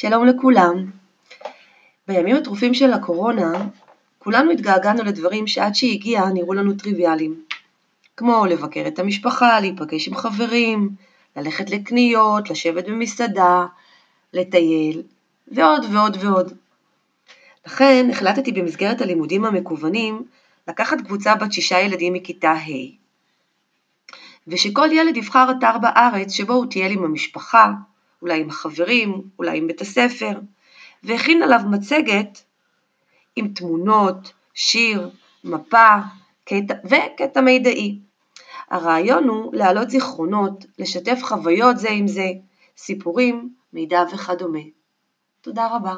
שלום לכולם. בימים הטרופים של הקורונה, כולנו התגעגענו לדברים שעד שהיא נראו לנו טריוויאליים. כמו לבקר את המשפחה, להיפגש עם חברים, ללכת לקניות, לשבת במסעדה, לטייל, ועוד ועוד ועוד. לכן החלטתי במסגרת הלימודים המקוונים לקחת קבוצה בת שישה ילדים מכיתה ה', ושכל ילד יבחר אתר בארץ שבו הוא טייל עם המשפחה, אולי עם החברים, אולי עם בית הספר, והכין עליו מצגת עם תמונות, שיר, מפה קטע, וקטע מידעי. הרעיון הוא להעלות זיכרונות, לשתף חוויות זה עם זה, סיפורים, מידע וכדומה. תודה רבה.